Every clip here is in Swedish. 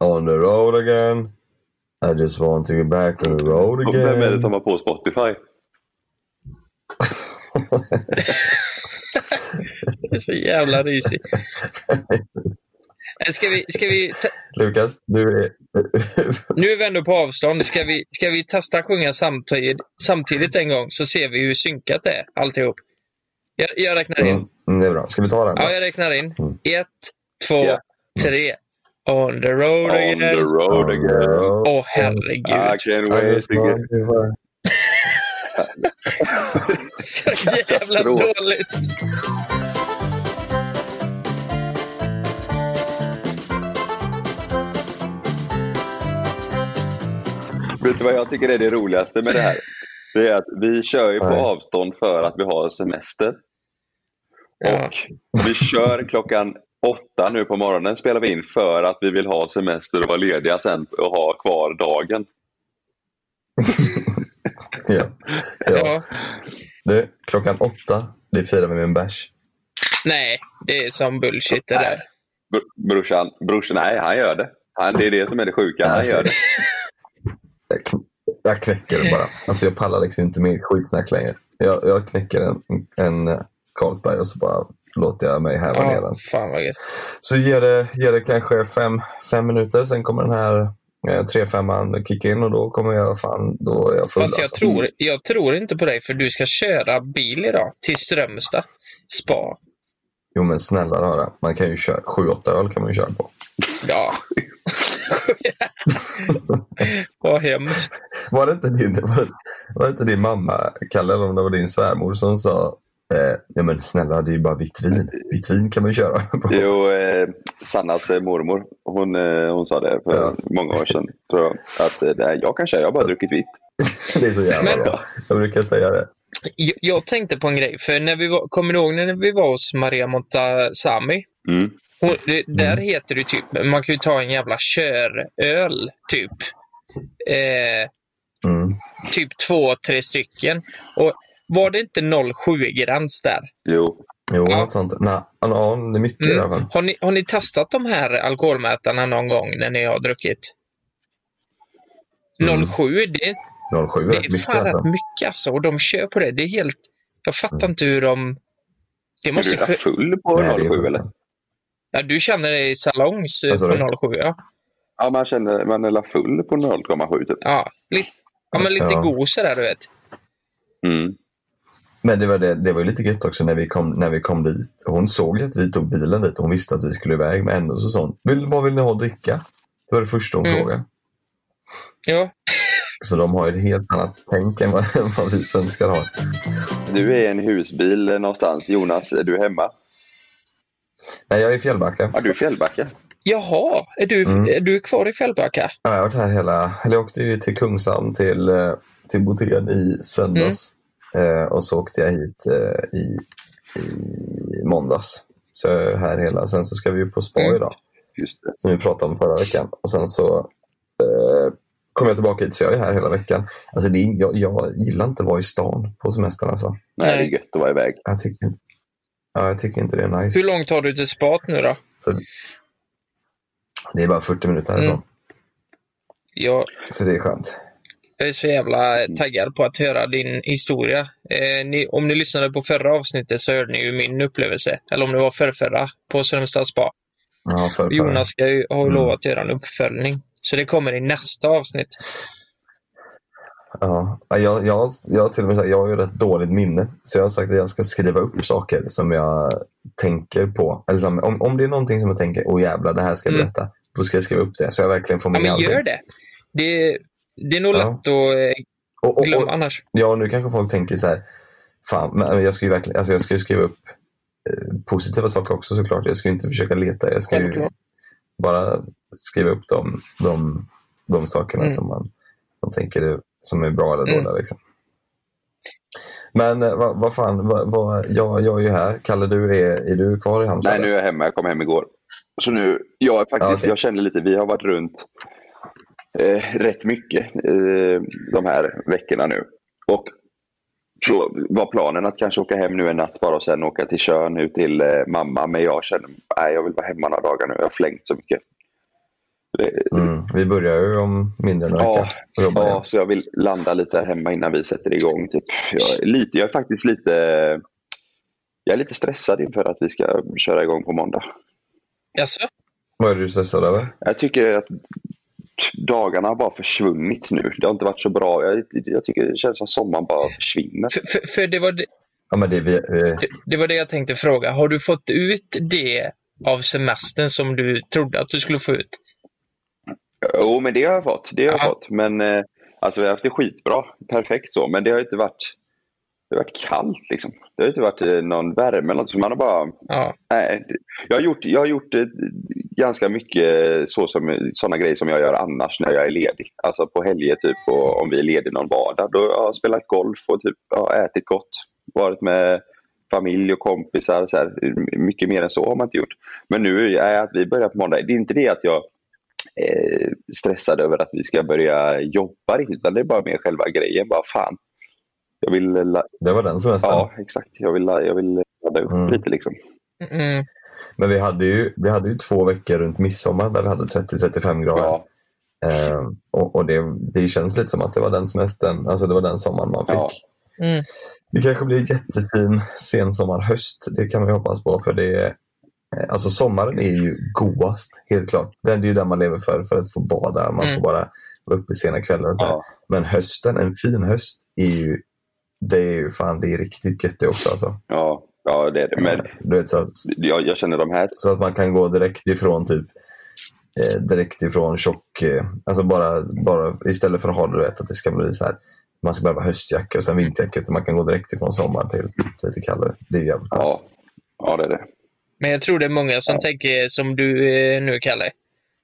On the road again. I just want to get back on the road again. Vem är det som har på Spotify? Det är så jävla risigt. Eh, Ska vi, ska vi ta, Lukas, du är... nu är vi ändå på avstånd. Ska vi, ska vi testa att sjunga samtidigt, samtidigt en gång så ser vi hur synkat det är alltihop. Jag, jag räknar in. Mm, det är bra. Ska vi ta den? då? Ja, jag räknar in. Mm. Ett, två, Ja. tre. On the road On the again. road again. Åh herregud. I can't wait to get... Så jävla dåligt. Vet du vad jag tycker är det roligaste med det här? Det är att vi kör ju på avstånd för att vi har semester. Ja. Och vi kör klockan åtta nu på morgonen spelar vi in för att vi vill ha semester och vara lediga sen och ha kvar dagen. Ja. ja. Du, klockan åtta, det firar vi med en bärs. Nej, det är som bullshit det där. Br- Brorsan, brorsan, nej han gör det. Han, det är det som är det sjuka, han Alltså, gör det. Jag, kn- jag knäcker det bara. Alltså jag pallar liksom inte med skitsnack längre. Jag, jag knäcker en, en eh, Carlsberg och så bara låter jag mig häva ner den. fan vad. Så ger det, ger det kanske fem, fem minuter, sen kommer den här eh, 3-5an kicka in och då kommer jag fan, då är jag full Fast jag alltså. tror, jag tror inte på dig för du ska köra bil idag till Strömstad spa. Jo men snälla rara, man kan ju köra, 7-8 öl kan man ju köra på. Ja. vad hemskt. Var det inte din, var det, var det inte din mamma, Kalle, eller om det var din svärmor som sa eh, ja men snälla det är ju bara vitt vin. Vitt vin kan man ju köra på. Jo, eh, Sannas eh, mormor, hon, eh, hon sa det för Ja. många år sedan. Tror jag, att eh, jag kan köra, jag har bara druckit vitt. Det är så jävla Men- bra. Jag brukar säga det. Jag, jag tänkte på en grej, för när vi var, kommer du ihåg när vi var hos Maria Montazami? Mm. Hon, det, där heter det typ, man kan ju ta en jävla köröl, typ. Eh, Mm. typ två, tre stycken. Och var det inte 07-gräns där? Jo, Jo, Ja. något sånt. Nej, ja, det är mycket i alla Mm. fall. Har, ni, har ni testat de här alkoholmätarna någon gång när ni har druckit? Mm. 07, det, 07 är det är mycket. fan rätt Alltså. mycket alltså. Och de kör på det. Det är helt... Jag fattar inte hur de... Det är måste du ske... full på Nej, det är 07 sjukt. eller? Ja, du känner dig salongs eh, på du? 07, ja. Ja, man känner man är full på 0,7 typ. Ja, lite, ja men lite Ja. god sådär, du vet. Mm. Men det var, det, det var ju lite gött också när vi, kom, när vi kom dit. Hon såg att vi tog bilen dit och hon visste att vi skulle iväg. Men ändå så sa hon, vill, vad vill ni ha att dricka? Det var det första hon Mm. frågade. Ja, Så de har ju ett helt annat tänk än vad, än vad vi svenskar har. Du är i en husbil någonstans. Jonas, är du hemma? Nej, jag är i Fjällbacka. Ja, du är i Fjällbacka. Jaha, är du, Mm. är du kvar i Fjällbacka? Ja, jag har varit här hela... Eller jag åkte ju till Kungshamn till, eh, till Botén i söndags. Mm. Eh, och så åkte jag hit eh, i, i måndags. Så jag är här hela. Sen så ska vi ju på spa Mm. idag. Just det. Som vi pratade om förra veckan. Och sen så eh, kommer jag tillbaka hit så jag är här hela veckan. Alltså det är, jag, jag gillar inte att vara i stan på semestern alltså. Nej, det är gött att vara iväg. Jag tycker, ja, jag tycker inte det är nice. Hur långt har du till spat nu då? Så, det är bara 40 minuter härifrån. Mm. Jag, Så det är skönt. Jag är så jävla taggad på att höra din historia. Eh, ni, om ni lyssnade på förra avsnittet så hörde ni ju min upplevelse. Eller om det var förrförra på Strömstad spa. Ja, Jonas ska ju, har ju Mm. lovat att göra en uppföljning. Så det kommer i nästa avsnitt. Ja, Ja, jag, jag, jag till och med sagt, jag har ju rätt dåligt minne. Så jag har sagt att jag ska skriva upp saker som jag tänker på. Eller som, om, om det är någonting som jag tänker, åh jävlar, det här ska jag Mm. berätta. Då ska jag skriva upp det så jag verkligen får Ja, med men allting. gör det. Det, det är nog Ja. lätt att eh, Och, och, glömma annars. ja, nu kanske folk tänker så här, fan, men jag ska ju verkligen, alltså jag ska ju skriva upp eh, positiva saker också såklart. Jag ska ju inte försöka leta. Jag ska ju bara skriva upp de, de, de sakerna Mm. som man som tänker är, som är bra eller Mm. dåliga. Liksom. Men eh, vad, vad fan, vad, vad, jag, jag är ju här. Kalle, du är, är du kvar i Halmstad? Nej, nu är jag hemma. Jag kom hem igår. Så nu, jag är faktiskt, Ja, okej. jag känner lite, vi har varit runt eh, rätt mycket eh, de här veckorna nu. Och så var planen att kanske åka hem nu en natt bara och sen åka till Tjörn ut till eh, mamma. Men jag känner, nej jag vill vara hemma några dagar nu. Jag har flängt så mycket. Mm. Vi börjar ju om mindre än en Ja, vecka. att ja, igen. så jag vill landa lite här hemma innan vi sätter igång. Typ. Jag, är lite, jag är faktiskt lite jag är lite stressad inför att vi ska köra igång på måndag. Jaså? Vad är du stressad över? Jag tycker att dagarna har bara försvunnit nu. Det har inte varit så bra. Jag, jag tycker det känns som sommaren bara försvinner. För, för, för det, var det, Ja, men det, vi, vi, det- det var det jag tänkte fråga. Har du fått ut det av semestern som du trodde att du skulle få ut? Jo, men det har jag fått. Det har jag Ja. fått. Men eh, alltså, vi har haft det skitbra. Perfekt så. Men det har inte varit, det har varit kallt. Liksom. Det har inte varit eh, någon värme. Eller något. Så man har bara Ja. Nej, jag har gjort, jag har gjort eh, ganska mycket så som, sådana grejer som jag gör annars när jag är ledig. Alltså på helger typ och om vi är lediga någon vardag. Då har jag spelat golf och typ, ja, ätit gott. Varit med familj och kompisar. Så här. Mycket mer än så har man inte gjort. Men nu är att vi börjar på måndag. Det är inte det att jag är stressad över att vi ska börja jobba riktigt. Utan det är bara mer själva grejen. Bara fan. Jag vill, la- det var den semestern. ja exakt. Jag vill, la- jag vill ladda upp Mm. lite liksom. Mm. Men vi hade, ju, vi hade ju två veckor runt midsommar där vi hade 30-35 grader. Ja, Eh, och och det, det känns lite som att det var den semestern, alltså det var den sommaren man fick. Ja. Mm. Det kanske blir jättefin sensommar, höst. Det kan man ju hoppas på. För det är, eh, alltså sommaren är ju godast, helt klart. Det är ju där man lever för, för att få bada. Man Mm. får bara vara uppe sena kvällar. Och så ja. Men hösten, en fin höst, är ju, det är ju fan, det är riktigt gött det också. Alltså. Ja, ja det är det. Men Du vet, så, att, jag, jag känner de här... så att man kan gå direkt ifrån typ eh, direkt ifrån tjock, eh, alltså bara, bara istället för att ha du vet, att det ska bli så här man ska behöva höstjacka och sen vinterjacka utan man kan gå direkt ifrån sommar till lite kallare. Det är jävligt skönt. Ja, ja det är det. Men jag tror det är många som tänker som du eh, nu Kalle.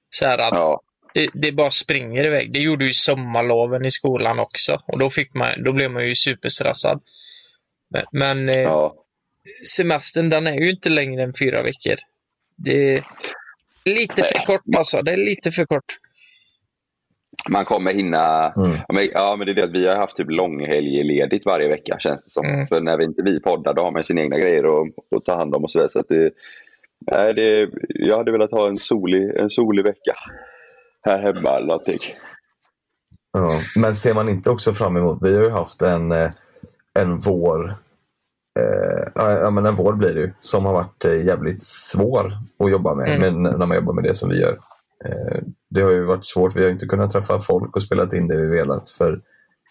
Så här att Ja, det, det bara springer iväg. Det gjorde ju sommarloven i skolan också. Och då, fick man, då blev man ju superstressad. Men, men eh, ja. semestern den är ju inte längre än fyra veckor. Det är lite för kort alltså. Det är lite för kort. Man kommer hinna... Mm. Ja men, ja, men det är det att vi har haft typ långhelgledigt varje vecka känns det som. Mm. För när vi inte vi poddar då har man sina egna grejer att, ta hand om och sådär. Så att det, nej, det, jag hade velat ha en solig, en solig vecka här hemma eller någonting. Ja. Men ser man inte också fram emot, vi har ju haft en, eh, en vår, eh, ja, men en vår blir det ju, som har varit eh, jävligt svår att jobba med, Mm. men när man jobbar med det som vi gör. Eh, det har ju varit svårt, vi har inte kunnat träffa folk och spelat in det vi velat för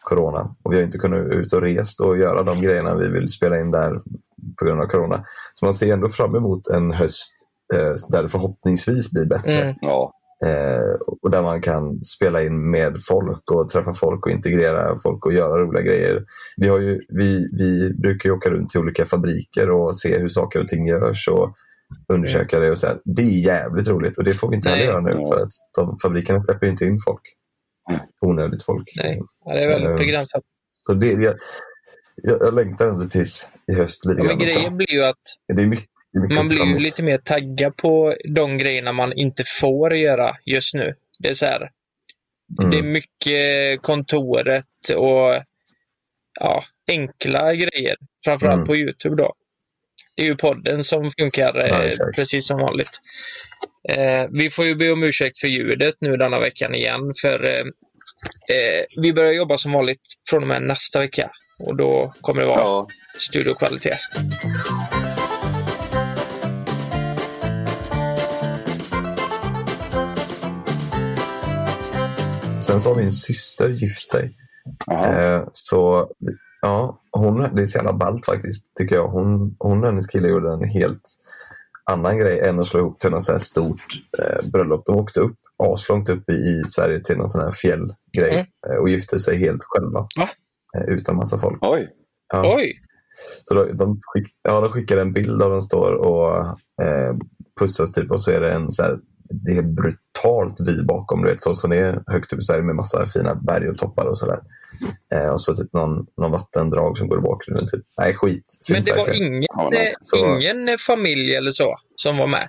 corona. Och vi har inte kunnat ut och rest och göra de grejerna vi vill spela in där på grund av corona. Så man ser ändå fram emot en höst eh, där det förhoppningsvis blir bättre. Mm. Ja, Eh, och där man kan spela in med folk och träffa folk och integrera folk och göra roliga grejer. Vi, har ju, vi, vi brukar ju åka runt till olika fabriker och se hur saker och ting görs och undersöka det. Och så här. Det är jävligt roligt och det får vi inte heller göra nu för att de, fabrikerna släpper ju inte in folk. Onödigt folk. Nej. liksom. Ja, det är väldigt Eh, begränsat. Så det, jag, jag, jag längtar ändå tills i höst lite Ja, men grejen blir ju att det är mycket man blir ju lite mer taggad på de grejerna man inte får göra just nu. Det är så här. Mm. Det är mycket kontoret och ja, enkla grejer. Framförallt Mm. på Youtube då. Det är ju podden som funkar Ja, eh, precis som vanligt. Eh, vi får ju be om ursäkt för ljudet nu denna veckan igen. För eh, eh, vi börjar jobba som vanligt från och med nästa vecka. Och då kommer det vara ja, studiokvalitet. Sen så har min syster gift sig. Eh, så ja, hon, det är så jävla ballt faktiskt tycker jag. Hon, hon och hennes kille gjorde en helt annan grej än att slå ihop till något så här stort eh, bröllop. De åkte upp aslångt upp i, Sverige till någon sån här fjällgrej Mm. eh, och gifte sig helt själva. Va? Eh, utan massa folk. Oj, Ja. Oj! Så då, de, skick, ja, de skickade en bild där de står och eh, pussas typ och så är det en så här, det är brutalt vy bakom, du vet, så som det är högt upp i Sverige med massa fina berg och toppar och sådär. Eh, och så typ någon, någon vattendrag som går i bakgrunden. Typ. Nej, skit. Men det var verkligen. ingen, Ja, eh, Så- ingen familj eller så som var med?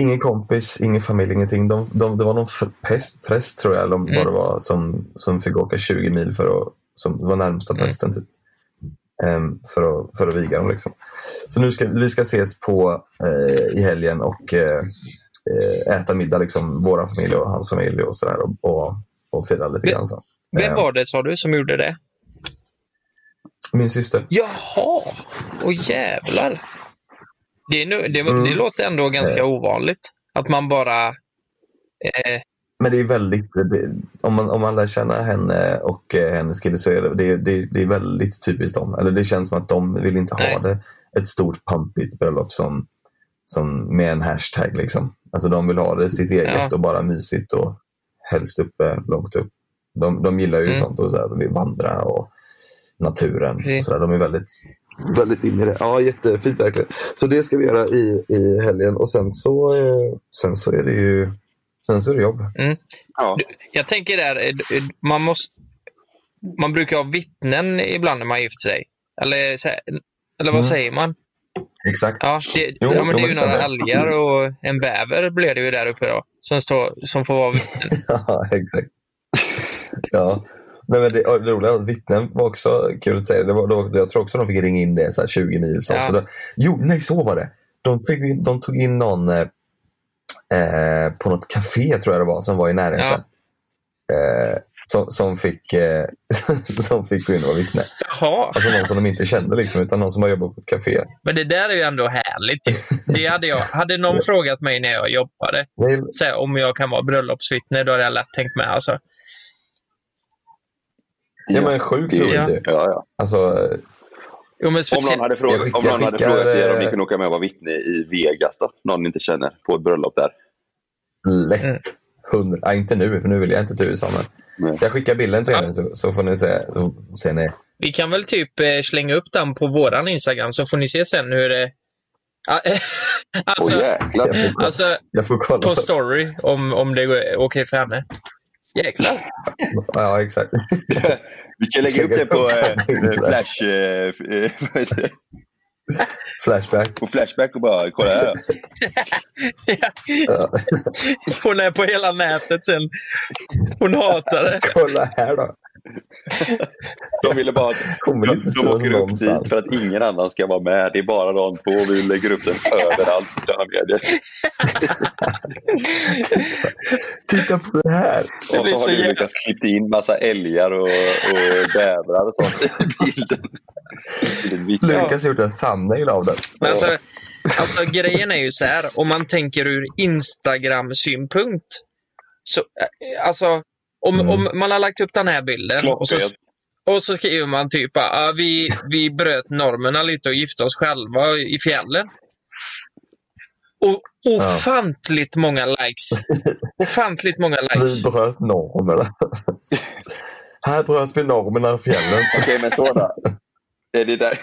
Ingen kompis, ingen familj, ingenting. De, de, det var någon präst, präst tror jag, eller om Mm. vad det var, som, som fick åka 20 mil för att, som var närmsta Mm. prästen typ. Ehm, för, att, för att viga dem liksom. Så nu ska vi ska ses på eh, i helgen och eh, äta middag, liksom, våra familj och hans familj och sådär och, och, och fira lite Vem- grann. Så. Vem Eh, var det sa du som gjorde det? Min syster. Jaha! Åh jävlar! Det, nu, det, Mm. det låter ändå ganska ovanligt. Att man bara... Eh, Men det är väldigt, det, om, man, om man lär känna henne och eh, hennes kille så är det, det, det, det är väldigt typiskt dem. Eller det känns som att de vill inte Nej. ha det ett stort pampigt bröllop som, som med en hashtag. Liksom. Alltså de vill ha det sitt eget Ja. och bara mysigt och helst uppe, långt upp. De, de gillar ju Mm. sånt och så här, de vill vandra och naturen. Och så där. De är väldigt, väldigt inne i det. Ja, jättefint verkligen. Så det ska vi göra i, i helgen och sen så, eh, sen så är det ju sen så är det jobb. Ja. jag tänker där, eh, man måste... Man brukar ha vittnen ibland när man gifter sig. Eller, eller vad Mm. säger man? Exakt. Ja, det, Jo, ja, men det är ju några älgar och en bäver blir det ju där uppe då. Som, står, som får vara vittnen. Ja, exakt. Ja. Nej, men det, det roliga att vittnen var också kul att säga. Det var, var, jag tror också de fick ringa in det så här 20 mil. Så, Ja. så då, jo, nej, så var det. De tog in, de tog in någon eh, eh, på något café tror jag det var som var i närheten. Eh, som, som, fick, eh, som fick gå in och vara vittne. Jaha, Alltså någon som de inte kände liksom, utan någon som har jobbat på ett café. men det där är ju ändå härligt. Det hade, jag, hade någon frågat mig när jag jobbade här, om jag kan vara bröllopsvittne, då hade jag lätt tänkt med. Alltså. Ja, men sjukt roligt Ja. ju. Ja, ja. Alltså, Jo, men Om någon hade frågat, skickar- om någon hade skickar, frågat er om ni eh, kunde åka med och vara vittne i Vegas då? Någon ni inte känner på ett bröllop där. lätt. Mm. Hundra, nej, inte nu, för nu vill jag inte till USA. Men. Jag skickar bilden till Ja. er så, så får ni se. Så ser ni. vi kan väl typ eh, slänga upp den på våran Instagram så får ni se sen hur det... Ja, eh, alltså, jäklar. Jag får, kolla- alltså jag får kolla. på story om, om det är okej för henne. Jäklar! Ja, exakt. Vi kan lägga upp det på eh, Flash, eh, Flashback. på Flashback och bara kolla här. Ja. Hon är på hela nätet sen. Hon hatar det. Kolla här då. De ville bara att Kommer de, inte de åker upp någonstans. dit för att ingen annan ska vara med. Det är bara de två. Vi lägger upp den överallt på sociala medier. Titta på det här. Det Och så har så du lyckats klippa in massa älgar och, och bävrar och sånt i bilden. Lukas har gjort en thumbnail av den. Men alltså, alltså grejen är ju så här, om man tänker ur Instagram-synpunkt. Så, eh, alltså, om, Mm. om man har lagt upp den här bilden och så, och så skriver man typ att vi, vi bröt normerna lite och gifte oss själva i fjällen. Och ofantligt många likes. Ofantligt många likes. Vi bröt normerna. här bröt vi normerna i fjällen. Okej, men så då. Är det där?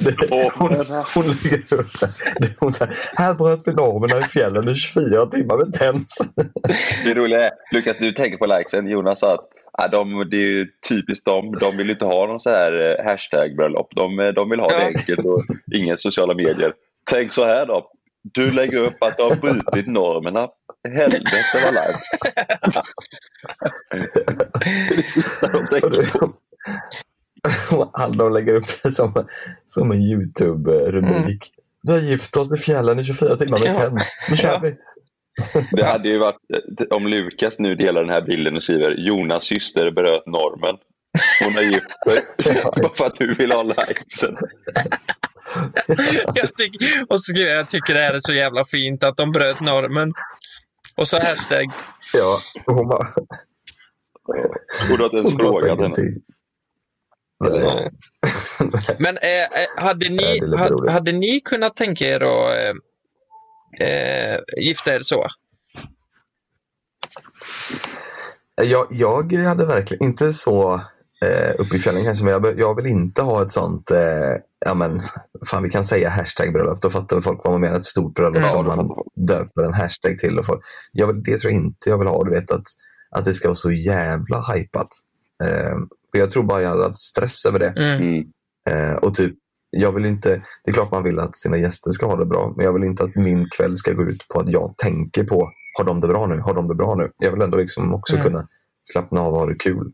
Det, hon, hon lägger upp det. det. Hon säger, här bröt vi normerna i fjällen i 24 timmar med tens. Det roliga är, Lukas, du tänker på likesen. Jonas sa att ah, de, det är ju typiskt dem. De vill inte ha någon så här eh, hashtag-bröllop. De, eh, de vill ha det Ja. enkelt och inga sociala medier. Tänk så här då. Du lägger upp att du har brutit normerna. Helvete vad live. Det är det sista de tänker det- på. De lägger upp det som, som en YouTube-rubrik. Vi har gift oss i fjällen i 24 timmar med Ja. tens. Nu kör Ja. vi. Det hade ju varit om Lukas nu delar den här bilden och skriver Jonas syster bröt normen. Hon har gift sig bara för att du vill ha likesen. Jag tycker, och så jag, tycker det här är så jävla fint att de bröt normen. Och så hashtag. Ja, hon bara... Och du har inte ens frågat henne. Nej. Men eh, eh, hade, ni, hade, hade ni kunnat tänka er att eh, eh, gifta er så? Jag, jag hade verkligen, inte så eh, uppe i fjällen kanske, men jag, jag vill inte ha ett sånt, eh, ja men, fan vi kan säga hashtag bröllop, då fattar folk vad man menar, ett stort bröllop Mm. som man döper en hashtag till. Och folk, jag det tror jag inte jag vill ha, du vet att, att det ska vara så jävla hypat. Eh, för jag tror bara jag hade haft stress över det. Mm. Mm. Eh, och typ, jag vill inte, det är klart man vill att sina gäster ska ha det bra, men jag vill inte att min kväll ska gå ut på att jag tänker på, har de det bra nu? Har de det bra nu? Jag vill ändå liksom också Mm. kunna slappna av och ha det kul.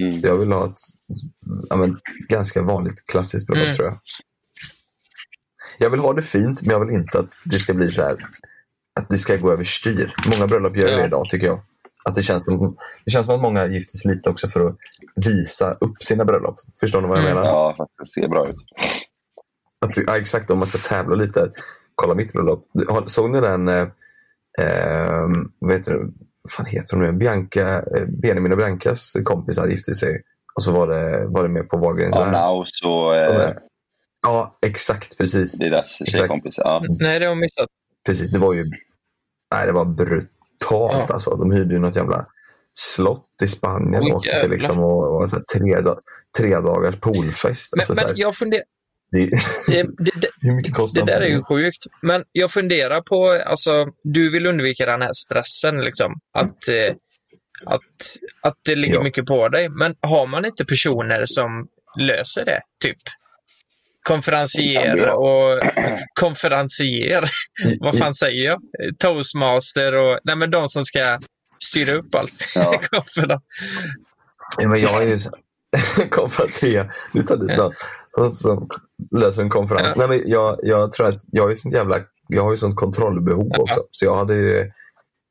Mm. Så jag vill ha ett ja, men, ganska vanligt klassiskt bröllop Mm. tror jag. Jag vill ha det fint, men jag vill inte att det ska bli så här att det ska gå överstyr. Många bröllop gör Ja. det idag tycker jag. Att det, känns som, det känns som att många gifter sig lite också för att visa upp sina bröllop. Förstår ni vad jag Mm. menar? Ja, det ser bra ut. Att, ja, exakt, om man ska tävla lite. Kolla mitt bröllop. Du- Såg ni den, eh, eh, vad heter det, vad fan heter hon nu? Bianca, eh, Benjamin och Biancas kompisar gifte sig. Och så var det, var det med på Wahlgrens Ja. Naus och Så eh. Ja, exakt. Precis. deras tjejkompis. Ja. Nej, det har jag missat. precis. Det var ju nej, det var brutalt. Ja. Alltså. De hyrde ju något jävla slott i Spanien Oj, och åkte till liksom och, och så här, tre, tre dagars poolfest. Men, Alltså, men jag funderar... det, Det, det, det där är ju sjukt. Men jag funderar på, alltså, du vill undvika den här stressen liksom. Att, eh, att, att det ligger Ja. mycket på dig. Men har man inte personer som löser det? Typ konferencier och konferencier. Vad fan säger jag? Toastmaster och nej men de som ska styra upp allt. Ja. Ja, men jag är ju konferencier. Du tar dit någon som- som löser en konferens. Ja. Nej, men jag, jag tror att jag är sånt jävla jag har ju sånt kontrollbehov Ja. också. Så jag hade ju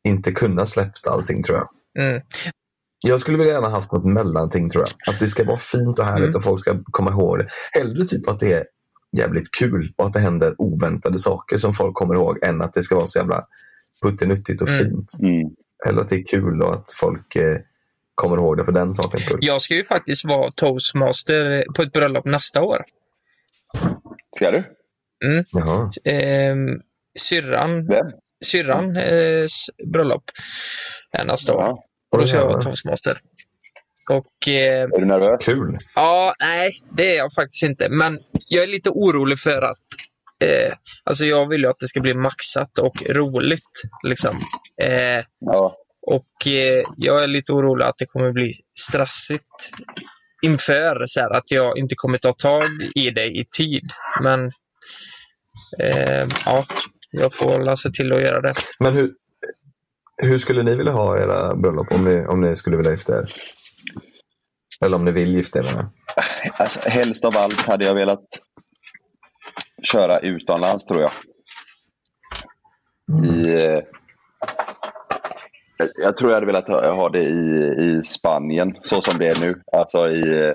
inte kunnat släppt allting tror jag. Mm. Jag skulle vilja gärna haft något mellanting tror jag. Att det ska vara fint och härligt Mm. och folk ska komma ihåg det. Hellre typ att det är jävligt kul och att det händer oväntade saker som folk kommer ihåg än att det ska vara så jävla puttinuttigt och Mm. fint. Mm. Eller att det är kul och att folk eh, kommer ihåg det för den sakens skull. Jag ska ju faktiskt vara toastmaster på ett bröllop nästa år. Ska du? Jaha. Ehm, syrran, Vem? syrran eh, bröllop nästa år. Och då ska jag toastmaster. Och eh, Är du nervös? Kul. ja, nej, det är jag faktiskt inte. Men jag är lite orolig för att eh, Alltså jag vill ju att det ska bli maxat och roligt. Liksom. Eh, Ja. och eh, jag är lite orolig att det kommer bli stressigt inför så här, att jag inte kommer ta tag i det i tid. Men eh, ja, jag får läsa till att göra det. Men hur, hur skulle ni vilja ha era bröllop om ni, om ni skulle vilja gifta er? Eller om ni vill gifta er? Alltså, helst av allt hade jag velat köra utomlands tror jag. Mm. I, eh, jag- tror jag hade velat ha, ha det i, i Spanien så som det är nu. Alltså i,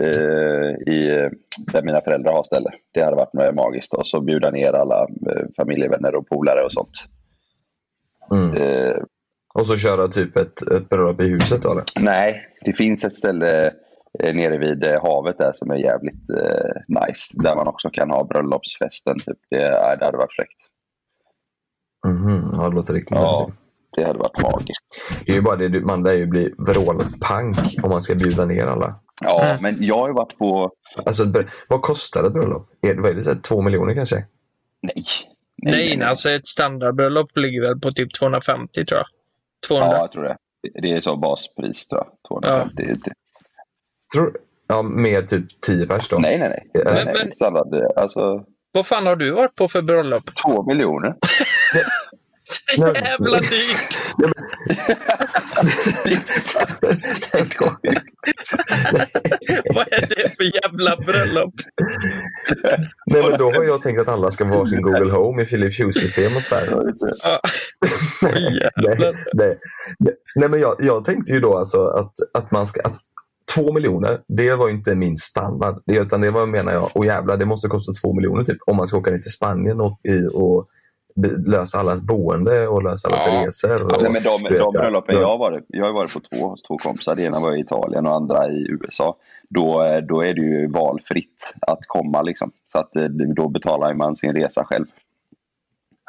eh, i där mina föräldrar har ställe. Det hade varit magiskt. Och så bjuda ner alla eh, familjevänner och polare och sånt. Mm. Eh, Och så köra typ ett, ett bröllop i huset då eller? Nej, det finns ett ställe eh, nere vid eh, havet där som är jävligt eh, nice. Där man också kan ha bröllopsfesten. Typ. Det, ja, det hade varit fräckt. Mhm, Ja, det låter riktigt Ja. nice. Det hade varit magiskt. Det är ju bara det, man lär ju bli vrålpank om man ska bjuda ner alla. Ja, Mm. men jag har ju varit på... Alltså, vad kostar ett bröllop? Är det, vad är det så här, två miljoner kanske? Nej. Nej, nej, alltså ett standardbröllop ligger väl på typ 250 tror jag. 200. Ja, jag tror det. Det är så baspris tror jag. 250. Det- Tror, ja, med typ 10 pers då? Nej, nej, nej. Men- nej, nej. men- Standard, alltså Vad fan har du varit på för bröllop? två miljoner. Så jävla dyrt! Vad är det för jävla bröllop? Nej, men då har jag tänkt att alla ska vara sin Google Home i Philips Hue-system och sådär. Ja. nej, nej, nej, men jag, jag tänkte ju då alltså att, att man ska... Att, två miljoner, det var inte min standard. Det, utan det var, menar jag, och jävlar, det måste kosta två miljoner typ om man ska åka ner till Spanien och, och lösa allas boende och lösa alla Ja. resor. Och, Nej, men de, de ja. bröllopen jag har varit Jag har varit på två hos två kompisar. Det ena var i Italien och andra i USA. Då, eh, då är det ju valfritt att komma. Liksom. Så att, eh, då betalar man sin resa själv.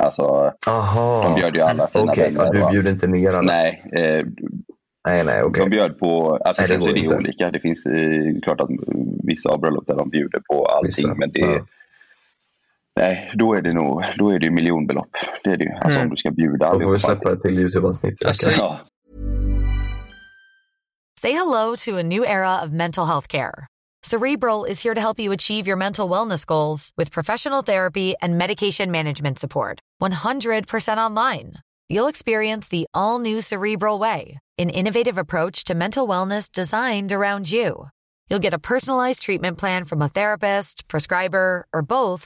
Alltså, Aha. de bjöd ju alla sina Okej, vänner. ja, du bjuder inte ner alla? Nej, eh, nej, nej okej. de bjöd på... Alltså, Nej, det så är det inte. olika. Det finns eh, klart att vissa har bröllop där de bjuder på allting. Vissa, Men det, ja. Nej, då är det nog då är det miljonbelopp. Det är det ju. Alltså Mm. om du ska bjuda Då får vi släppa ett till Youtube-avsnitt. Alltså, Ja. Say hello to a new era of mental health care. Cerebral is here to help you achieve your mental wellness goals with professional therapy and medication management support. 100% online. You'll experience the all new Cerebral Way, an innovative approach to mental wellness designed around you. You'll get a personalized treatment plan from a therapist, prescriber, or both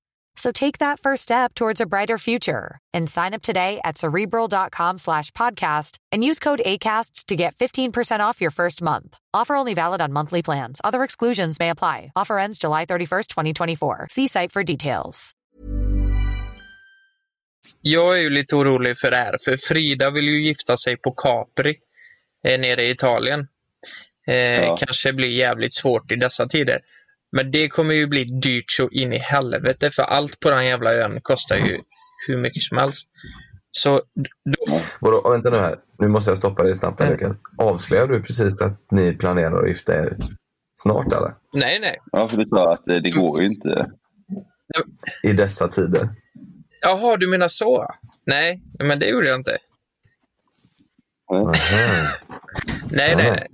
So take that first step towards a brighter future and sign up today at cerebral.com slash podcast and use code ACasts to get 15% off your first month. Offer only valid on monthly plans. Other exclusions may apply. Offer ends July 31st, 2024. See site for details. Jag är ju lite orolig för det här, för Frida vill ju gifta sig på Capri eh, nere i Italien. Eh, Ja. Kanske blir jävligt svårt i dessa tider. Men det kommer ju bli dyrt så in i helvete för allt på den jävla ön kostar ju hur mycket som helst. Så då, Vadå, vänta nu här. Nu måste jag stoppa dig snabbt här, Mm. Avslöjar du precis att ni planerar att gifta er snart eller? nej, nej. Ja, för du sa att eh, det går ju inte. I dessa tider? Jaha, du menar så? Nej, men det gjorde jag inte. Aha. Nej, nej, nej.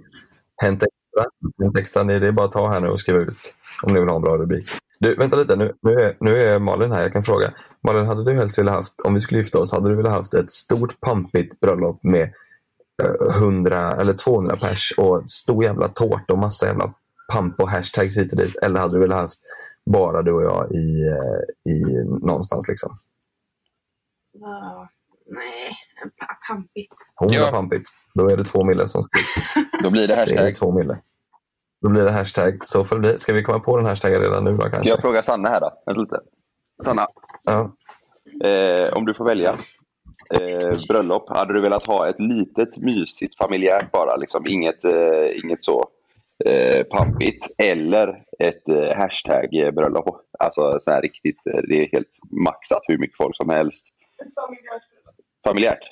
Hänt extra. Hänt extra. Ni, det är bara att ta här nu och skriva ut om ni vill ha en bra rubrik. Du, vänta lite. Nu, nu, är, nu är Malin här. Jag kan fråga. Malin, hade du helst velat haft, om vi skulle gifta oss, hade du velat haft ett stort pampigt bröllop med eh, 100 eller 200 pers och stor jävla tårta och massa jävla pamp och hashtags hit och dit? Eller hade du velat haft bara du och jag i, eh, i någonstans liksom? Ja, nej, pa- pampigt. 100 Ja. pampigt. Då är det två mille som ska Då blir det Det är hashtag. två mille. Då blir det hashtag. Så får det bli. Ska vi komma på den hashtaggen redan nu då kanske? Ska jag fråga Sanna här då? Vänta lite. Sanna, Ja. eh, om du får välja eh, bröllop, hade du velat ha ett litet mysigt familjärt bara? Liksom, inget, eh, inget så eh, pampigt. Eller ett eh, hashtag-bröllop. Alltså så här riktigt, eh, det är helt maxat hur mycket folk som helst. Familjärt?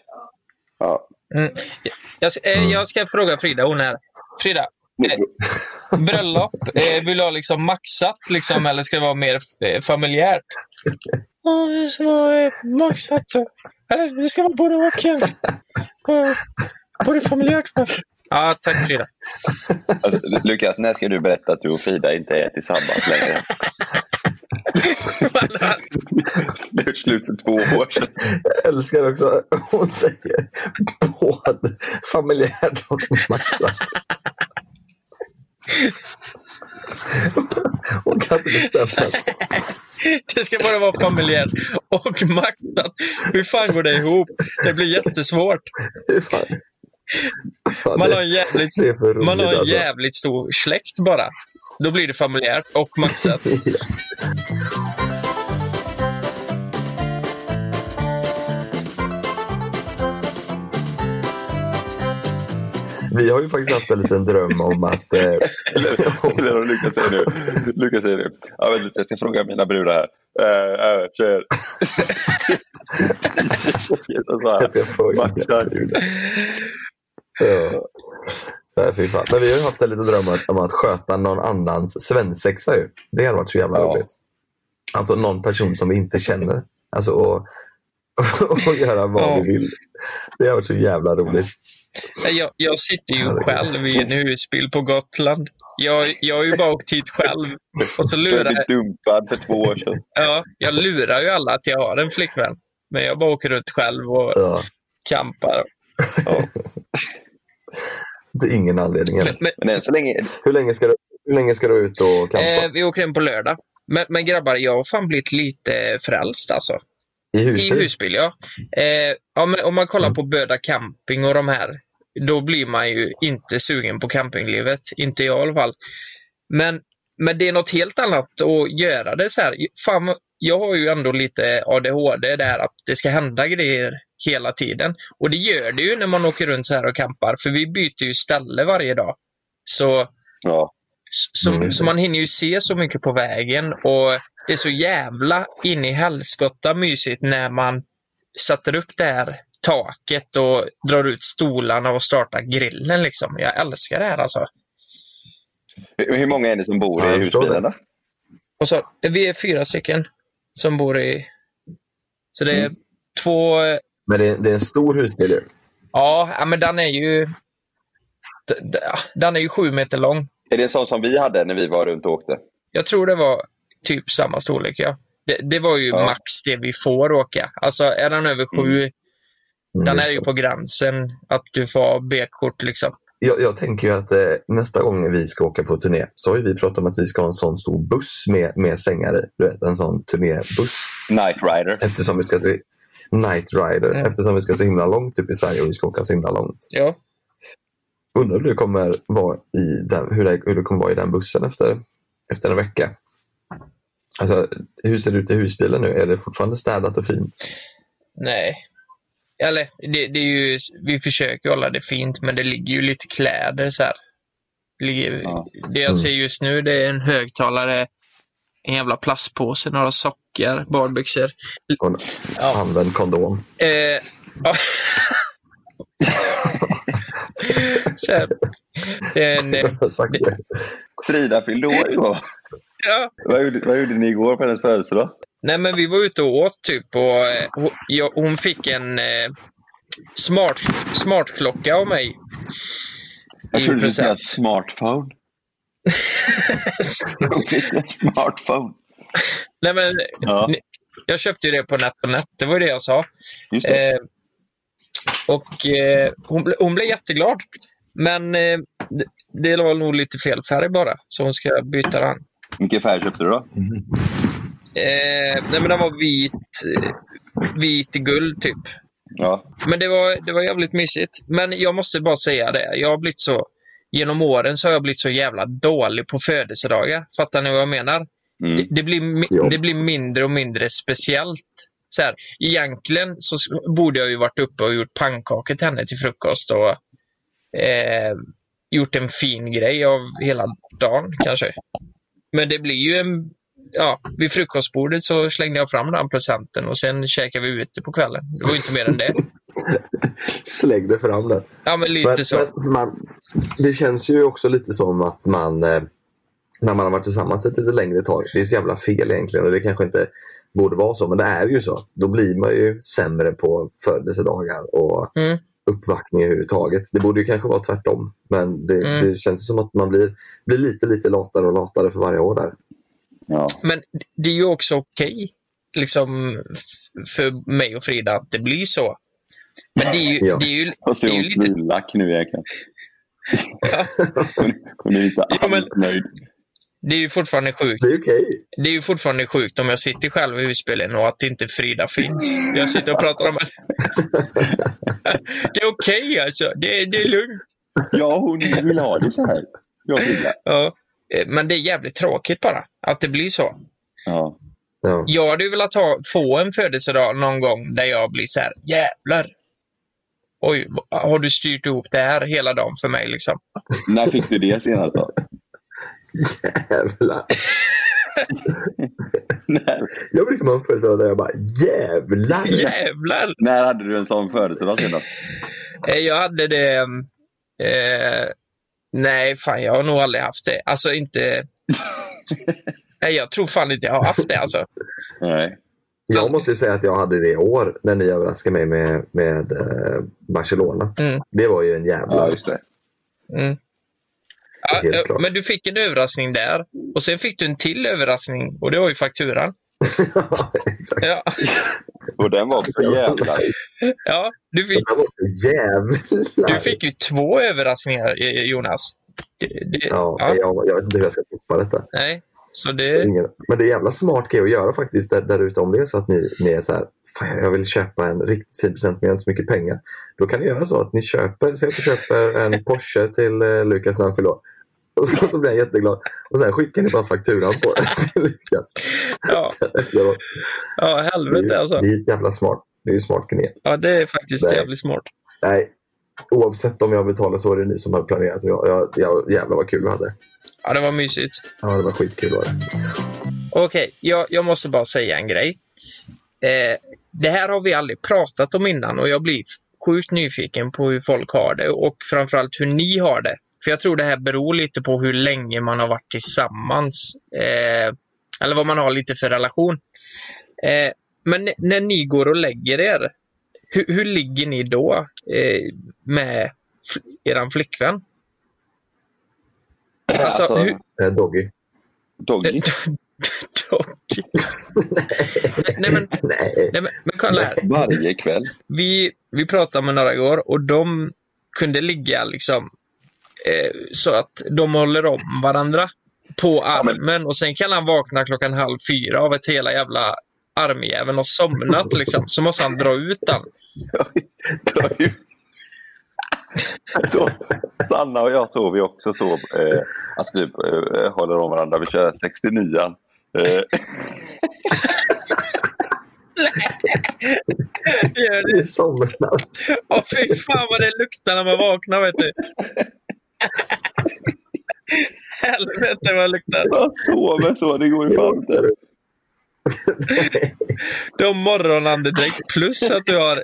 Ja. Mm. Jag, ska- eh, jag ska fråga Frida, hon är. Frida, eh, bröllop, eh, vill du ha liksom maxat liksom, eller ska det vara mer eh, familjärt? Ja, det ska vara maxat. Eller det ska vara både och. Både familjärt och Ja, tack Frida. Alltså, Lukas, när ska du berätta att du och Frida inte är tillsammans längre? Det är slut för två år sedan. Jag älskar också hon säger både familjärt och maxat. Hon kan inte bestämma sig. Det ska bara vara familjärt och maxat. Hur fan går det ihop? Det blir jättesvårt. Man har en jävligt, man har en jävligt stor släkt bara. Då blir det familjärt och maxat. Vi har ju faktiskt haft en liten dröm om att... Eh, Eller vad Lukas säger nu. Lukas säger nu. Ja, vänta, jag ska fråga mina brudar här. Jag får Matchar. Ja. Nej, fy fan. Men vi har ju haft en liten dröm om att, sköta någon annans svensexa. Ju. Det hade varit så jävla Ja. roligt. Alltså någon person som vi inte känner. Alltså och, och göra vad Ja. vi vill. Det har varit så jävla roligt. Jag, jag sitter ju själv i en husbil på Gotland. Jag, jag har ju bara åkt hit själv. Och så Du lurar blev dumpad för två år sedan. ja, jag lurar ju alla att jag har en flickvän. Men jag bara åker runt själv och Ja. campar. Det är ingen anledning. Eller? Men, Men än så länge. Hur, länge ska du, hur länge ska du ut och campa? eh, vi åker hem på lördag. Men, men grabbar, jag har fan blivit lite frälst alltså. I I husbil? husbil, ja. Eh, men om man kollar på Böda camping och de här, då blir man ju inte sugen på campinglivet. Inte jag i alla fall. Men, men det är något helt annat att göra det så här. Fan, jag har ju ändå lite ADHD där att det ska hända grejer hela tiden. Och det gör det ju när man åker runt så här och campar, för vi byter ju ställe varje dag. Så Ja. Så, Mm. så man hinner ju se så mycket på vägen och det är så jävla in i helskotta mysigt när man sätter upp det här taket och drar ut stolarna och startar grillen liksom. Jag älskar det här alltså. Hur, många är det som bor Ja, i husbilen? Och så, vi är fyra stycken som bor i... Så det är Mm. två... Men det är, det är en stor husbil ju. Ja, men den är ju... Den är ju sju meter lång. Är det en sån som vi hade när vi var runt och åkte? Jag tror det var typ samma storlek, ja. Det, det var ju Ja. max det vi får åka. Alltså är den över sju, Mm, den just är ju på gränsen att du får B-kort liksom. jag, jag tänker ju att eh, nästa gång vi ska åka på turné så har ju vi pratat om att vi ska ha en sån stor buss med, med sängar i. Du vet, en sån turnébuss. Night Rider. Eftersom vi ska så, Night Rider. Mm. Eftersom vi ska så himla långt upp i Sverige och vi ska åka så himla långt. Ja. Undrar hur det kommer vara i den, hur det, hur det kommer vara i den bussen efter, efter en vecka. Alltså, hur ser det ut i husbilen nu? Är det fortfarande städat och fint? Nej. Eller, det, det är ju, vi försöker hålla det fint, men det ligger ju lite kläder så här. Det, ligger, Ja. det jag Mm. ser just nu det är en högtalare, en jävla plastpåse, några sockar, badbyxor. Och Ja. Använd kondom. Eh, ja. så här, det är en, eh, det. Frida fyllde år igår. ja, Vad gjorde, vad gjorde ni igår på hennes födelsedag? Nej, men vi var ute och åt typ och eh, hon, jag, hon fick en eh, smart, smartklocka av mig. Jag trodde du skulle säga smartphone. Smartphone. Nej, men Ja. ni- jag köpte ju det på NetOnNet. Det var ju det jag sa. Just det. Eh, och eh, hon, ble, hon blev jätteglad. Men eh, det, det var nog lite fel färg bara, så hon ska byta den. Vilken färg köpte du då? Eh, nej, men den var vit, eh, vit guld typ. Ja. Men det var, det var jävligt mysigt. Men jag måste bara säga det. Jag har blivit så... Genom åren så har jag blivit så jävla dålig på födelsedagar. Fattar ni vad jag menar? Mm. Det, det, blir, det blir mindre och mindre speciellt. Så här, egentligen så borde jag ju varit uppe och gjort pannkakor till henne till frukost och eh, gjort en fin grej av hela dagen kanske. Men det blir ju en... Ja, vid frukostbordet så slängde jag fram den presenten och sen käkade vi ute på kvällen. Det var inte mer än det. Släng det fram där. Ja, men lite Men, så. men man, det känns ju också lite som att man, eh, när man har varit tillsammans ett lite längre tag, det är så jävla fel egentligen och det kanske inte borde vara så, men det är ju så att då blir man ju sämre på födelsedagar och Mm. uppvaktning överhuvudtaget. Det borde ju kanske vara tvärtom, men det, Mm. det känns som att man blir, blir lite, lite latare och latare för varje år där. Ja. Men det är ju också okej liksom, f- för mig och Frida att det blir så. Men det är ju, Ja. det är ju, Och så det är hon ju lite... svinlack nu egentligen. Ja, Hon, hon är inte Ja, alls men- nöjd. Det är ju fortfarande sjukt. Det är okej. Det är ju fortfarande sjukt om jag sitter själv i husbilen och att inte Frida finns. Jag sitter och pratar om henne. Det är okej alltså. Det, är- det är lugnt. Ja, hon vill ha det så här. Jag vill det. Ja. Men det är jävligt tråkigt bara att det blir så. Ja. Ja. Jag hade ju velat ha, få en födelsedag någon gång där jag blir så här, jävlar. Oj, har du styrt ihop det här hela dagen för mig liksom? När fick du det senast då? Jävlar. Jag brukar man födelsedag där jag bara jävlar. Jävlar! när hade du en sån födelsedag senast? Eh, Jag hade det... Eh, nej, fan jag har nog aldrig haft det. Alltså inte... Nej, jag tror fan inte jag har haft det alltså. Nej. Jag måste ju säga att jag hade det i år när ni överraskade mig med, med eh, Barcelona. Mm. Det var ju en jävla... Ja, just det. Mm. Ja, Helt eh, klart. men du fick en överraskning där. Och sen fick du en till överraskning och det var ju fakturan. Exakt. Ja, Och den var för jävlar. ja du, fick, Det var så jävlar. du fick ju två överraskningar eh, Jonas. Det, det, Ja, ja, Jag, jag vet inte hur jag ska tippa detta. Nej, så det... Men det är jävla smart grej att göra faktiskt där, där ute om det är så att ni, ni är så här, "Fan, jag vill köpa en riktigt fin present men jag har inte så mycket pengar. Då kan ni göra så att ni köper, säg att du köper en Porsche till eh, Lukas när han. Och så, så blir han jätteglad. Och sen skickar ni bara fakturan på det Lukas. Ja, efteråt. ja Det är, helvete alltså. det är jävla smart. Det är ju smart knep. Ja, det är faktiskt Nej. jävligt smart. Nej, oavsett om jag betalar så var det ni som hade planerat. Jag, jag, jag, jävlar vad kul vi hade. Ja, det var mysigt. Ja, det var skitkul var det. Okej, jag, jag måste bara säga en grej. Eh, det här har vi aldrig pratat om innan och jag blir sjukt nyfiken på hur folk har det och framförallt hur ni har det. För jag tror det här beror lite på hur länge man har varit tillsammans. Eh, eller vad man har lite för relation. Eh, men när ni går och lägger er, hur, hur ligger ni då eh, med eran flickvän? Alltså, Alltså, hur, Eh, Doggy. Doggy. Dock. Nej, men, Nej. nej, men, men kolla här. Varje kväll. Vi, vi pratade med några igår och de kunde ligga liksom så att de håller om varandra på armen och sen kan han vakna klockan halv fyra av att hela jävla armjäveln har somnat liksom. Så måste han dra ut den. Dra ut. Så, Sanna och jag sover ju också så. Eh, alltså typ eh, håller om varandra. Vi kör 69 eh, Gör Det det. somnar. Åh fy fan vad det luktar när man vaknar vet du. Helvete vad det luktar. Jag sover så. Det går ju fan inte. Du har morgonandedräkt plus att du har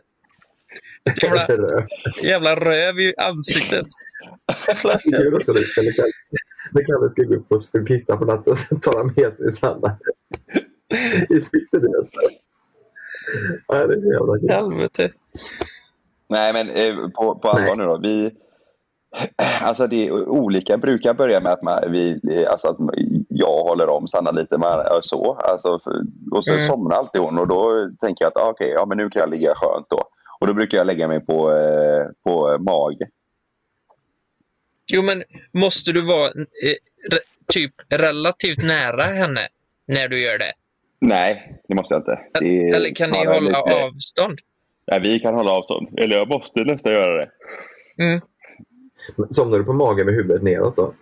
jävla, jävla röv i ansiktet. Det är också lite. När Kalle- ska gå upp och kissa på natten så tar han med sig Sanna. I spisderesten. Ja, det är så jävla kul. Helvete. Nej, men eh, på, på allvar nu då. Vi, alltså det är olika. brukar börja med att, man, vi, alltså att jag håller om Sanna lite man, så. Alltså, och så Mm. somnar alltid hon och då tänker jag att ah, okej, ja, men nu kan jag ligga skönt då. Och då brukar jag lägga mig på, eh, på mage. Jo men måste du vara eh, re, typ relativt nära henne när du gör det? Nej, det måste jag inte. Är Eller kan ni hålla lite- avstånd? Nej, vi kan hålla avstånd. Eller jag måste nästan göra det. Mm. Somnar du på magen med huvudet neråt då?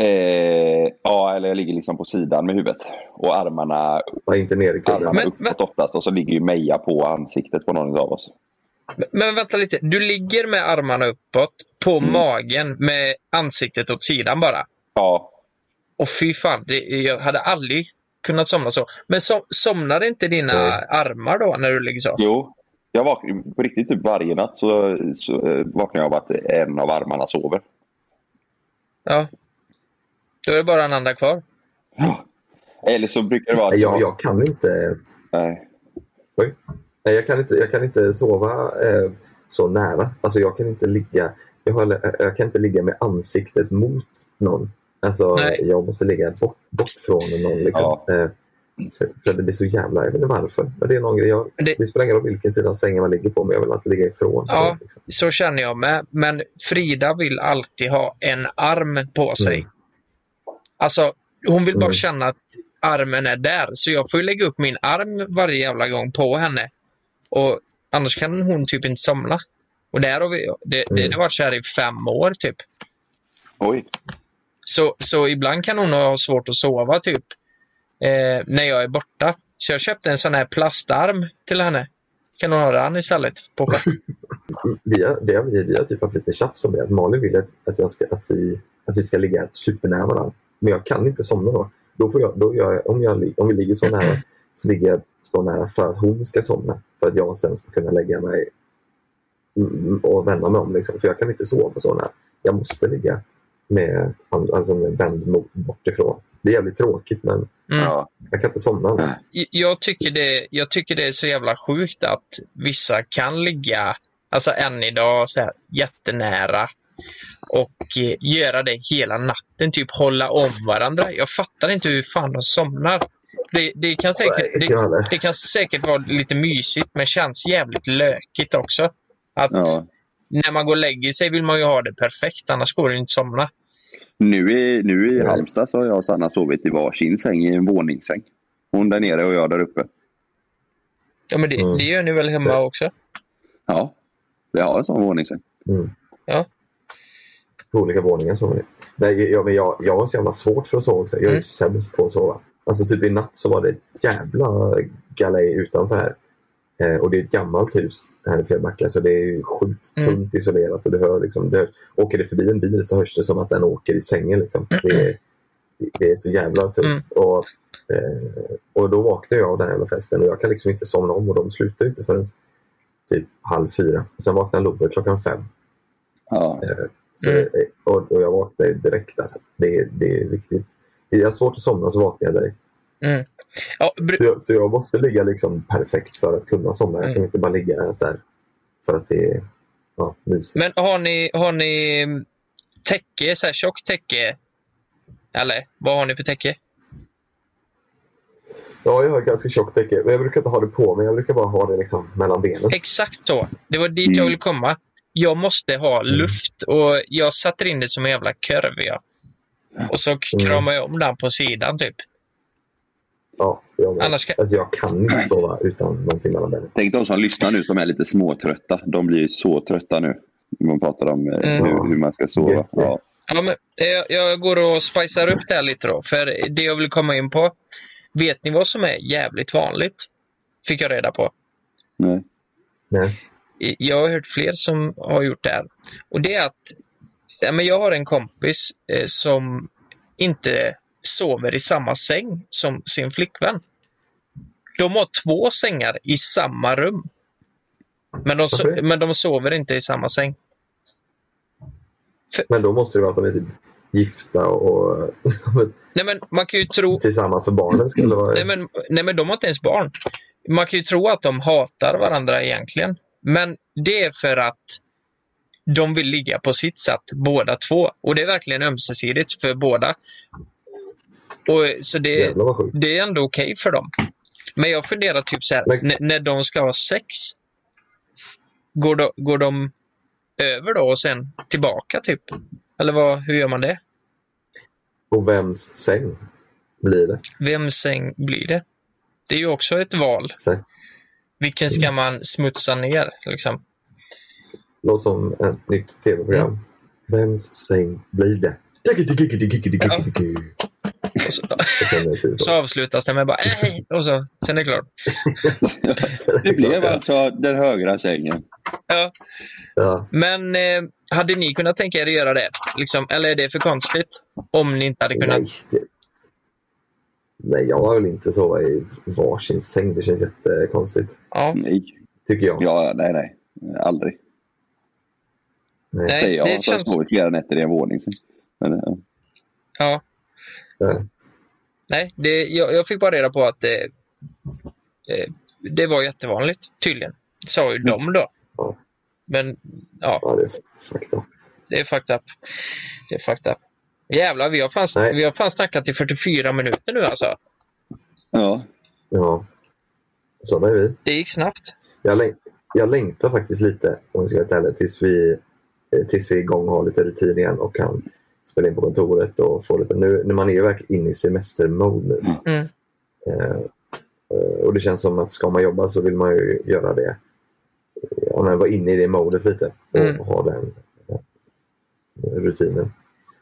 Eh, ja, eller jag ligger liksom på sidan med huvudet. Och armarna, Ja, inte ner i armarna Men- uppåt oftast. Och så ligger ju Meja på ansiktet på någon av oss. Men vänta lite, du ligger med armarna uppåt på Mm. magen med ansiktet åt sidan bara. Ja, Och fy fan, det, jag hade aldrig kunnat somna så. Men som, somnar inte dina Nej. armar då när du ligger så? Jo, jag vaknar på riktigt typ varje natt så, så eh, vaknar jag av att en av armarna sover. Ja. Då är det bara en andra kvar. Eller så brukar det vara att Jag, jag kan inte... Nej. Oj. Nej, jag kan inte, jag kan inte sova eh, så nära. Alltså jag kan inte ligga jag, har, jag kan inte ligga med ansiktet mot någon. Alltså, Nej. jag måste ligga bort, bort från någon. Liksom. Ja. För, för det blir så jävla... Jag vet inte varför. Men det är någon grej. Jag, det- det... spelar ingen roll vilken sida sängen man ligger på, men jag vill alltid ligga ifrån. Ja. Liksom. Så känner jag med. Men Frida vill alltid ha en arm på sig. Mm. Alltså, hon vill bara Mm. känna att armen är där. Så jag får ju lägga upp min arm varje jävla gång på henne. Och annars kan hon typ inte somna. Och där har vi, det, det Mm. har varit så här i fem år typ. Oj. Så, så ibland kan hon ha svårt att sova typ. Eh, när jag är borta. Så jag köpte en sån här plastarm till henne. Kan hon ha den istället? På? Vi, har, det har vi, vi har typ haft lite tjafs om det. Att Malin vill att, att, jag ska, att, vi, att vi ska ligga supernära varandra. Men jag kan inte somna då. då, får jag, då jag, om, jag, om vi ligger så nära så ligger jag så nära för att hon ska somna. För att jag sen ska kunna lägga mig och vända mig om. Liksom. För jag kan inte sova så nära. Jag måste ligga med, alltså med vänd mot, bort ifrån. Det är jävligt tråkigt men Mm. Ja. jag kan inte somna. Jag, tycker det, jag tycker det är så jävla sjukt att vissa kan ligga, alltså än idag, så här, jättenära och eh, göra det hela natten, typ hålla om varandra. Jag fattar inte hur fan de somnar. Det, det, kan, säkert, det, det kan säkert vara lite mysigt men känns jävligt lökigt också. Att Ja. när man går och lägger sig vill man ju ha det perfekt, annars går det inte att somna. Nu i, nu i. Halmstad så har jag och Sanna sovit i varsin säng i en våningssäng. Hon där nere och jag där uppe. Ja, men det, Mm. det gör ni väl hemma också? Ja, vi har en sån våningssäng. Mm. Ja. På olika våningar sover ni. Nej, jag, men jag, jag har så jävla svårt för att sova också. Jag är Mm. sämst på att sova. Alltså typ i natt så var det ett jävla galej utanför här. Eh, och det är ett gammalt hus här i Fjällbacka så det är ju sjukt Mm. tunt isolerat. Och du hör liksom, det, åker det förbi en bil så hörs det som att den åker i sängen. Liksom. Det, är, det är så jävla tunt. Mm. Och, eh, och då vaknade jag av den här jävla festen och jag kan liksom inte somna om och de slutar inte förrän typ halv fyra. Och sen vaknar Love klockan fem. Ja. Så, Mm. det- och, och jag vaknade direkt. Alltså. Det, är- det är riktigt... Det är svårt att somna så vaknar jag direkt. Mm. Ja, br- Så jag, så jag måste ligga liksom perfekt för att kunna somna. Jag kan Mm. inte bara ligga så här för att det är ja, mysigt. Men har ni, har ni mm, täcke, så här tjockt täcke? Eller vad har ni för täcke? Ja, jag har ganska tjockt täcke. Men jag brukar inte ha det på mig. Jag brukar bara ha det liksom mellan benen. Exakt så. Det var dit jag ville komma. Jag måste ha luft och jag satte in det som en jävla kurv. Ja. Och så kramar jag om den på sidan typ. Ja, jag. Annars kan- alltså, jag kan inte sova utan någonting mellan benen. Tänk de som lyssnar nu som är lite småtrötta. De blir ju så trötta nu. Man pratar om eh, Mm. hur, hur man ska sova. Ja. Ja, men, eh, jag går och spicar upp det här lite då. För det jag vill komma in på. Vet ni vad som är jävligt vanligt? Fick jag reda på. Nej. Nej. Jag har hört fler som har gjort det här. Och det är att ja, men jag har en kompis eh, som inte sover i samma säng som sin flickvän. De har två sängar i samma rum. Men de, Okej. men de sover inte i samma säng. Men då måste det vara att de är typ gifta och Nej men man kan ju tro... tillsammans för barnen skulle vara... Nej men, nej men de har inte ens barn. Man kan ju tro att de hatar varandra egentligen. Men det är för att de vill ligga på sitt sätt båda två. Och det är verkligen ömsesidigt för båda. Och, så det, det är ändå okej för dem. Men jag funderar typ så här, Men- när de ska ha sex. Går de, går de över då och sen tillbaka typ? Eller vad, hur gör man det? Och vems säng blir det? Vems säng blir det? Det är ju också ett val. Säng. Vilken ska man smutsa ner? Liksom? Låter som ett nytt tv-program. Mm. Vems säng blir det? Och så, typ- så avslutas det med bara "Eh, hej och så, sen är det klart. Det blev alltså den högra sängen. Ja. Ja. Men eh, hade ni kunnat tänka er att göra det? Liksom, eller är det för konstigt? Om ni inte hade kunnat? Nej, det... Nej, jag vill inte sova i varsin säng. Det känns jättekonstigt. Ja. Nej. Tycker jag. Ja, nej, nej. Aldrig. Nej. Säger jag. det Jag har känns- sovit flera nätter i en våning. Men, eh, ja. Nej. Det, jag, jag fick bara reda på att det, eh, det var jättevanligt tydligen. Sa ju de då. Ja. Men ja, Ja, det är fakta. det är fucked up. Det är fucked up. Jävlar, vi har fan, Nej. vi har fan snackat i 44 minuter nu alltså. ja. Ja. Sådana är vi. Det gick snabbt. Jag, läng- jag längtar faktiskt lite, om jag ska vara ärlig, tills vi, eh, tills vi är igång och har lite rutin igen och kan spela in på kontoret och få lite... Nu, man är ju verkligen inne i semestermode nu. Mm. Eh, eh, och det känns som att ska man jobba så vill man ju göra det. eh, Ja, men vara inne i det modet lite och Mm. ha den eh, rutinen.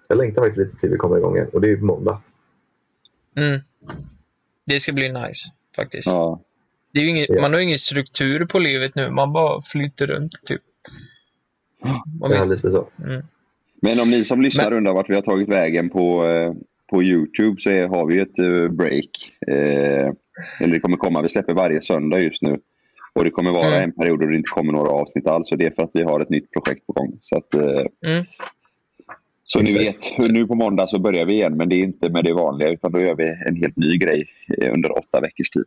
Jag längtar faktiskt lite till vi kommer igång igen och det är ju på måndag. Mm. Det ska bli nice faktiskt. ja. Det är ju ingen, Ja. Man har ju ingen struktur på livet nu. Man bara flyter runt typ. Man vet, lite så. mm. Men om ni som lyssnar Men- undrar vart vi har tagit vägen på, eh, på Youtube så är, har vi ett eh, break. Eh, eller det kommer komma. Vi släpper varje söndag just nu. Och det kommer vara Mm. en period då det inte kommer några avsnitt alls. Och det är för att vi har ett nytt projekt på gång. Så, att, eh, Mm. så ni vet, nu på måndag så börjar vi igen. Men det är inte med det vanliga utan då gör vi en helt ny grej eh, under åtta veckors tid.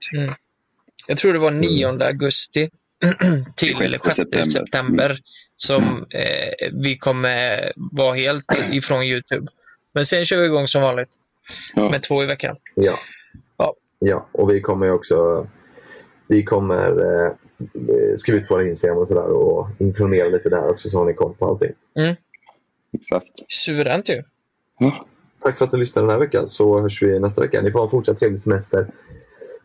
Jag tror det var 9 augusti till Sjätte 6 september. september, som eh, vi kommer vara helt ifrån Youtube. Men sen kör vi igång som vanligt Ja. med två i veckan. Ja. Ja. ja, och vi kommer också vi kommer eh, skriva ut på våra Instagram och sådär och informera lite där också så har ni koll på allting. Exakt. Suveränt ju. Ja. Tack för att du lyssnade den här veckan så hörs vi nästa vecka. Ni får ha en fortsatt trevlig semester.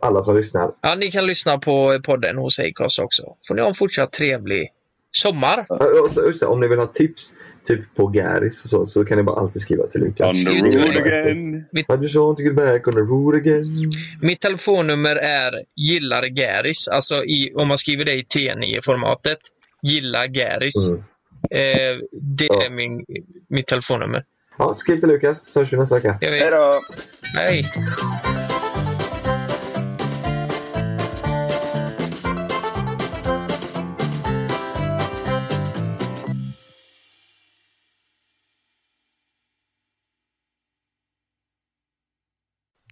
Alla som lyssnar. Ja, ni kan lyssna på podden hos Acast också. Får ni ha en fortsatt trevlig sommar. Så- Just det, om ni vill ha tips typ på Garis och så, så kan ni bara alltid skriva till Lukas. On the road again. Mitt, I just want to get back on the road again. mitt telefonnummer är gillar Garis. Alltså i, om man skriver det i T9-formatet. Gilla Garis. Mm. Eh, det Ja. är min, mitt telefonnummer. Ja, skriv till Lukas så hörs vi nästa vecka. Jag Hej då! Hej!